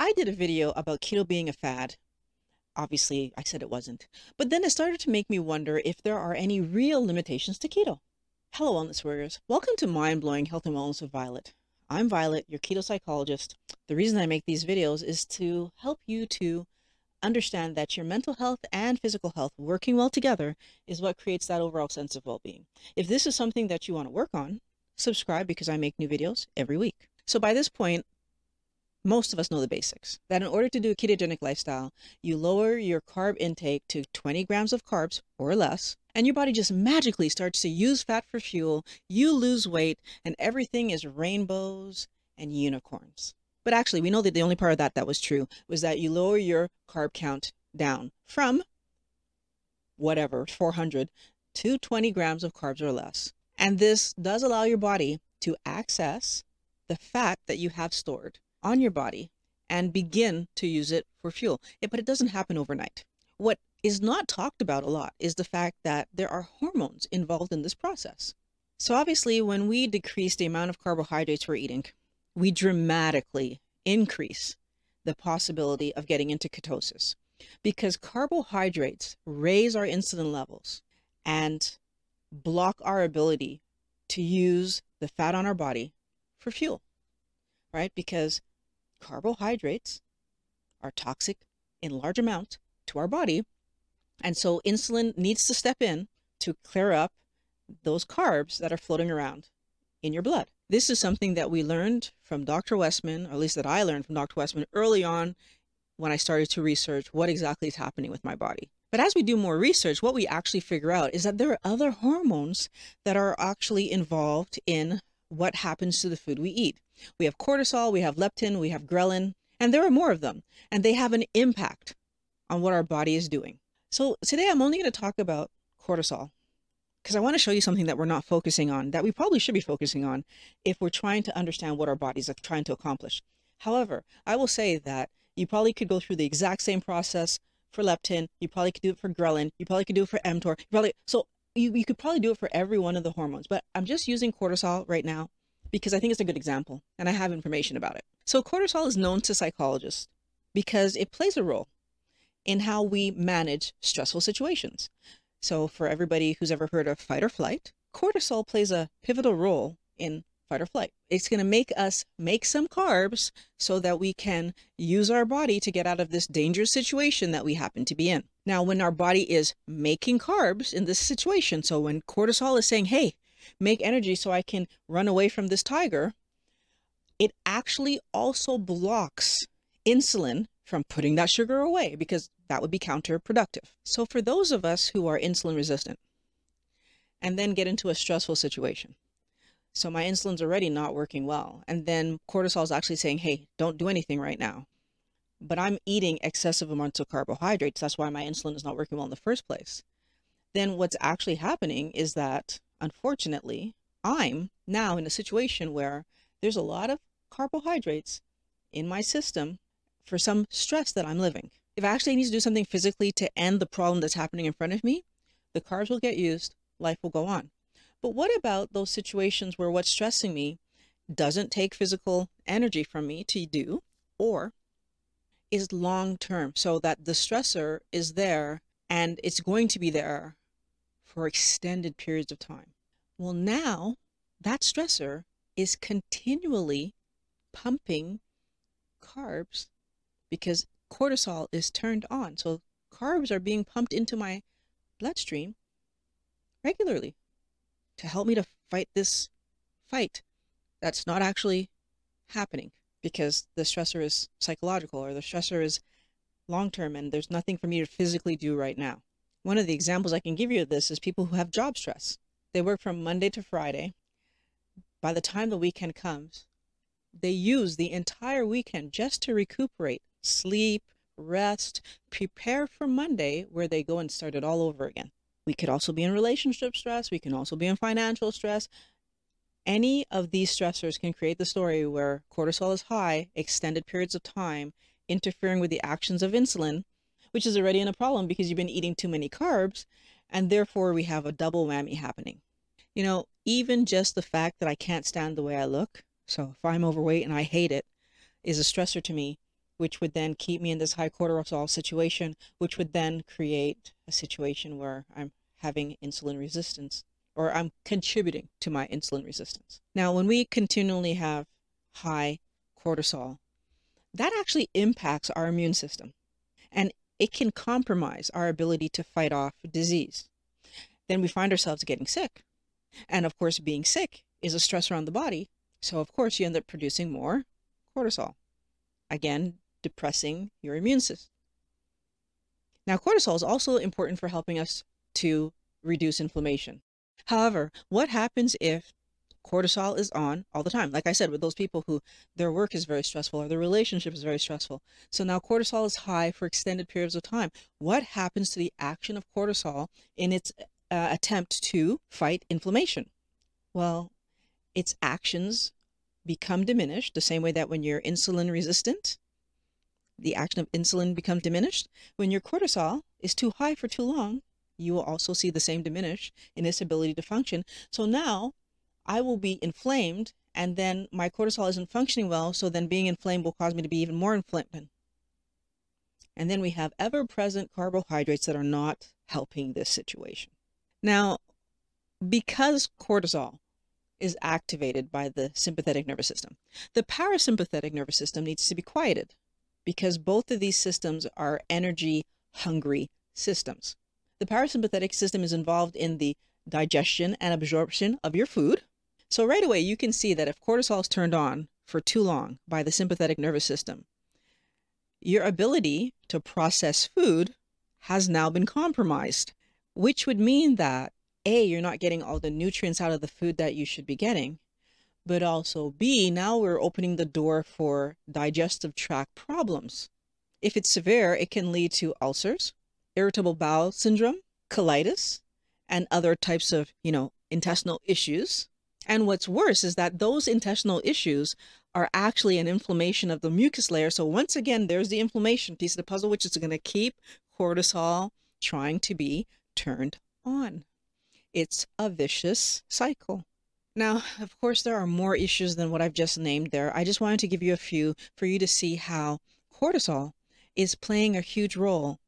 I did a video about keto being a fad. Obviously, I said it wasn't. But then it started to make me wonder if there are any real limitations to keto. Hello, Wellness Warriors. Welcome to Mind Blowing Health and Wellness with Violet. I'm Violet, your keto psychologist. The reason I make these videos is to help you to understand that your mental health and physical health working well together is what creates that overall sense of well being. If this is something that you want to work on, subscribe because I make new videos every week. So by this point, most of us know the basics that in order to do a ketogenic lifestyle, you lower your carb intake to 20 grams of carbs or less, and your body just magically starts to use fat for fuel. You lose weight, and everything is rainbows and unicorns. But actually, we know that the only part of that that was true was that you lower your carb count down from whatever, 400 to 20 grams of carbs or less. And this does allow your body to access the fat that you have stored on your body and begin to use it for fuel. It, but it doesn't happen overnight. What is not talked about a lot is the fact that there are hormones involved in this process. So, obviously, when we decrease the amount of carbohydrates we're eating, we dramatically increase the possibility of getting into ketosis because carbohydrates raise our insulin levels and block our ability to use the fat on our body for fuel, right? Because carbohydrates are toxic in large amounts to our body. And so insulin needs to step in to clear up those carbs that are floating around in your blood. This is something that we learned from Dr. Westman, or at least that I learned from Dr. Westman early on when I started to research what exactly is happening with my body. But as we do more research, what we actually figure out is that there are other hormones that are actually involved in what happens to the food we eat. We have cortisol, we have leptin, we have ghrelin, and there are more of them, and they have an impact on what our body is doing. So today I'm only going to talk about cortisol because I want to show you something that we're not focusing on that we probably should be focusing on if we're trying to understand what our bodies are trying to accomplish. However, I will say that you probably could go through the exact same process for leptin. You probably could do it for ghrelin. You probably could do it for mTOR. You probably so you, you could probably do it for every one of the hormones. But I'm just using cortisol right now because I think it's a good example and I have information about it. So cortisol is known to psychologists because it plays a role in how we manage stressful situations. So for everybody who's ever heard of fight or flight, cortisol plays a pivotal role in fight or flight. It's going to make us make some carbs so that we can use our body to get out of this dangerous situation that we happen to be in. Now, when our body is making carbs in this situation, so when cortisol is saying, hey, make energy so I can run away from this tiger, it actually also blocks insulin from putting that sugar away because that would be counterproductive. So, for those of us who are insulin resistant and then get into a stressful situation, so my insulin's already not working well, and then cortisol is actually saying, hey, don't do anything right now. But I'm eating excessive amounts of carbohydrates. That's why my insulin is not working well in the first place. Then what's actually happening is that unfortunately, I'm now in a situation where there's a lot of carbohydrates in my system for some stress that I'm living. If actually I actually need to do something physically to end the problem that's happening in front of me, the carbs will get used, life will go on. But what about those situations where what's stressing me doesn't take physical energy from me to do or is long term so that the stressor is there and it's going to be there for extended periods of time. Well, now that stressor is continually pumping carbs because cortisol is turned on. So carbs are being pumped into my bloodstream regularly to help me to fight this fight that's not actually happening because the stressor is psychological or the stressor is long term and there's nothing for me to physically do right now. One of the examples I can give you of this is people who have job stress. They work from Monday to Friday. By the time the weekend comes, they use the entire weekend just to recuperate, sleep, rest, prepare for Monday, where they go and start it all over again. We could also be in relationship stress. We can also be in financial stress. Any of these stressors can create the story where cortisol is high, extended periods of time, interfering with the actions of insulin, which is already in a problem because you've been eating too many carbs. And therefore, we have a double whammy happening. You know, even just the fact that I can't stand the way I look, so if I'm overweight and I hate it, is a stressor to me which would then keep me in this high cortisol situation, which would then create a situation where I'm having insulin resistance or I'm contributing to my insulin resistance. Now, when we continually have high cortisol, that actually impacts our immune system and it can compromise our ability to fight off disease. Then we find ourselves getting sick. And of course, being sick is a stressor on the body. So, of course, you end up producing more cortisol. Again, depressing your immune system. Now, cortisol is also important for helping us to reduce inflammation. However, what happens if cortisol is on all the time? Like I said, with those people who their work is very stressful or their relationship is very stressful. So now cortisol is high for extended periods of time. What happens to the action of cortisol in its uh, attempt to fight inflammation? Well, its actions become diminished the same way that when you're insulin resistant, the action of insulin becomes diminished. When your cortisol is too high for too long, you will also see the same diminish in its ability to function. So now I will be inflamed and then my cortisol isn't functioning well. So then being inflamed will cause me to be even more inflamed. And then we have ever present carbohydrates that are not helping this situation. Now, because cortisol is activated by the sympathetic nervous system, the parasympathetic nervous system needs to be quieted because both of these systems are energy hungry systems. The parasympathetic system is involved in the digestion and absorption of your food. So, right away, you can see that if cortisol is turned on for too long by the sympathetic nervous system, your ability to process food has now been compromised which would mean that A, you're not getting all the nutrients out of the food that you should be getting, but also B, now we're opening the door for digestive tract problems. If it's severe, it can lead to ulcers, irritable bowel syndrome, colitis, and other types of, you know, intestinal issues. And what's worse is that those intestinal issues are actually an inflammation of the mucus layer. So once again, there's the inflammation piece of the puzzle, which is going to keep cortisol trying to be turned on. It's a vicious cycle. Now, of course, there are more issues than what I've just named there. I just wanted to give you a few for you to see how cortisol is playing a huge role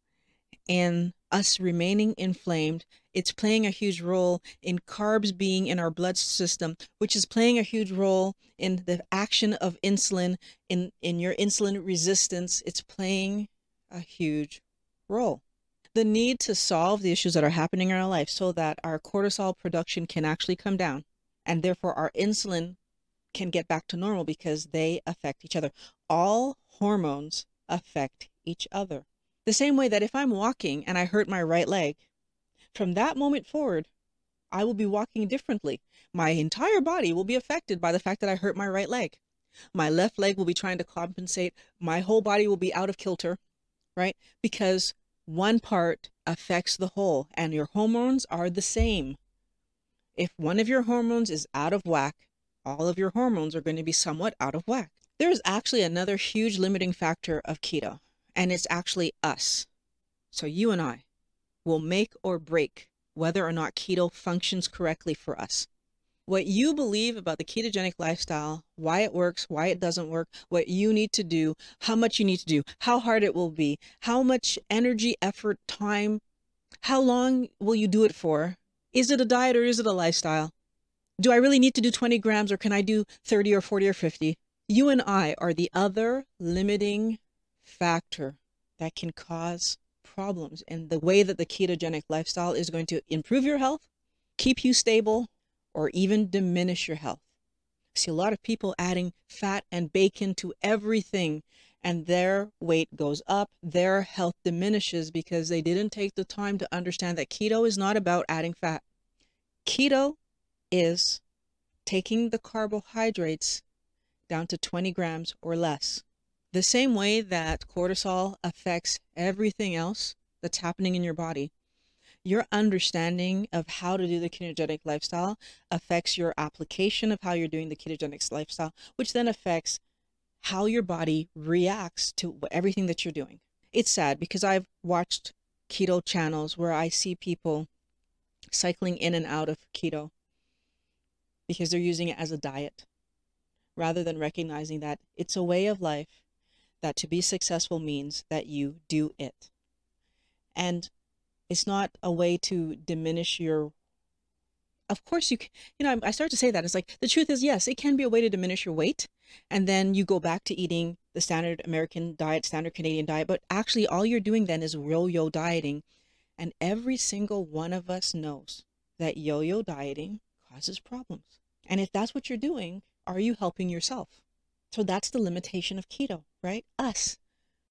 in us remaining inflamed. It's playing a huge role in carbs being in our blood system, which is playing a huge role in the action of insulin, in, in your insulin resistance. It's playing a huge role the need to solve the issues that are happening in our life so that our cortisol production can actually come down and therefore our insulin can get back to normal because they affect each other. All hormones affect each other. The same way that if I'm walking and I hurt my right leg, from that moment forward, I will be walking differently. My entire body will be affected by the fact that I hurt my right leg. My left leg will be trying to compensate. My whole body will be out of kilter, right? Because one part affects the whole, and your hormones are the same. If one of your hormones is out of whack, all of your hormones are going to be somewhat out of whack. There's actually another huge limiting factor of keto, and it's actually us. So you and I will make or break whether or not keto functions correctly for us what you believe about the ketogenic lifestyle, why it works, why it doesn't work, what you need to do, how much you need to do, how hard it will be, how much energy, effort, time, how long will you do it for? Is it a diet or is it a lifestyle? Do I really need to do 20 grams or can I do 30 or 40 or 50? You and I are the other limiting factor that can cause problems. And the way that the ketogenic lifestyle is going to improve your health, keep you stable, or even diminish your health. I see a lot of people adding fat and bacon to everything, and their weight goes up, their health diminishes because they didn't take the time to understand that keto is not about adding fat. Keto is taking the carbohydrates down to 20 grams or less. The same way that cortisol affects everything else that's happening in your body, your understanding of how to do the ketogenic lifestyle affects your application of how you're doing the ketogenic lifestyle, which then affects how your body reacts to everything that you're doing. It's sad because I've watched keto channels where I see people cycling in and out of keto because they're using it as a diet rather than recognizing that it's a way of life that to be successful means that you do it. And it's not a way to diminish your of course you can, you know i start to say that it's like the truth is yes it can be a way to diminish your weight and then you go back to eating the standard american diet standard canadian diet but actually all you're doing then is yo-yo dieting and every single one of us knows that yo-yo dieting causes problems and if that's what you're doing are you helping yourself so that's the limitation of keto right? Us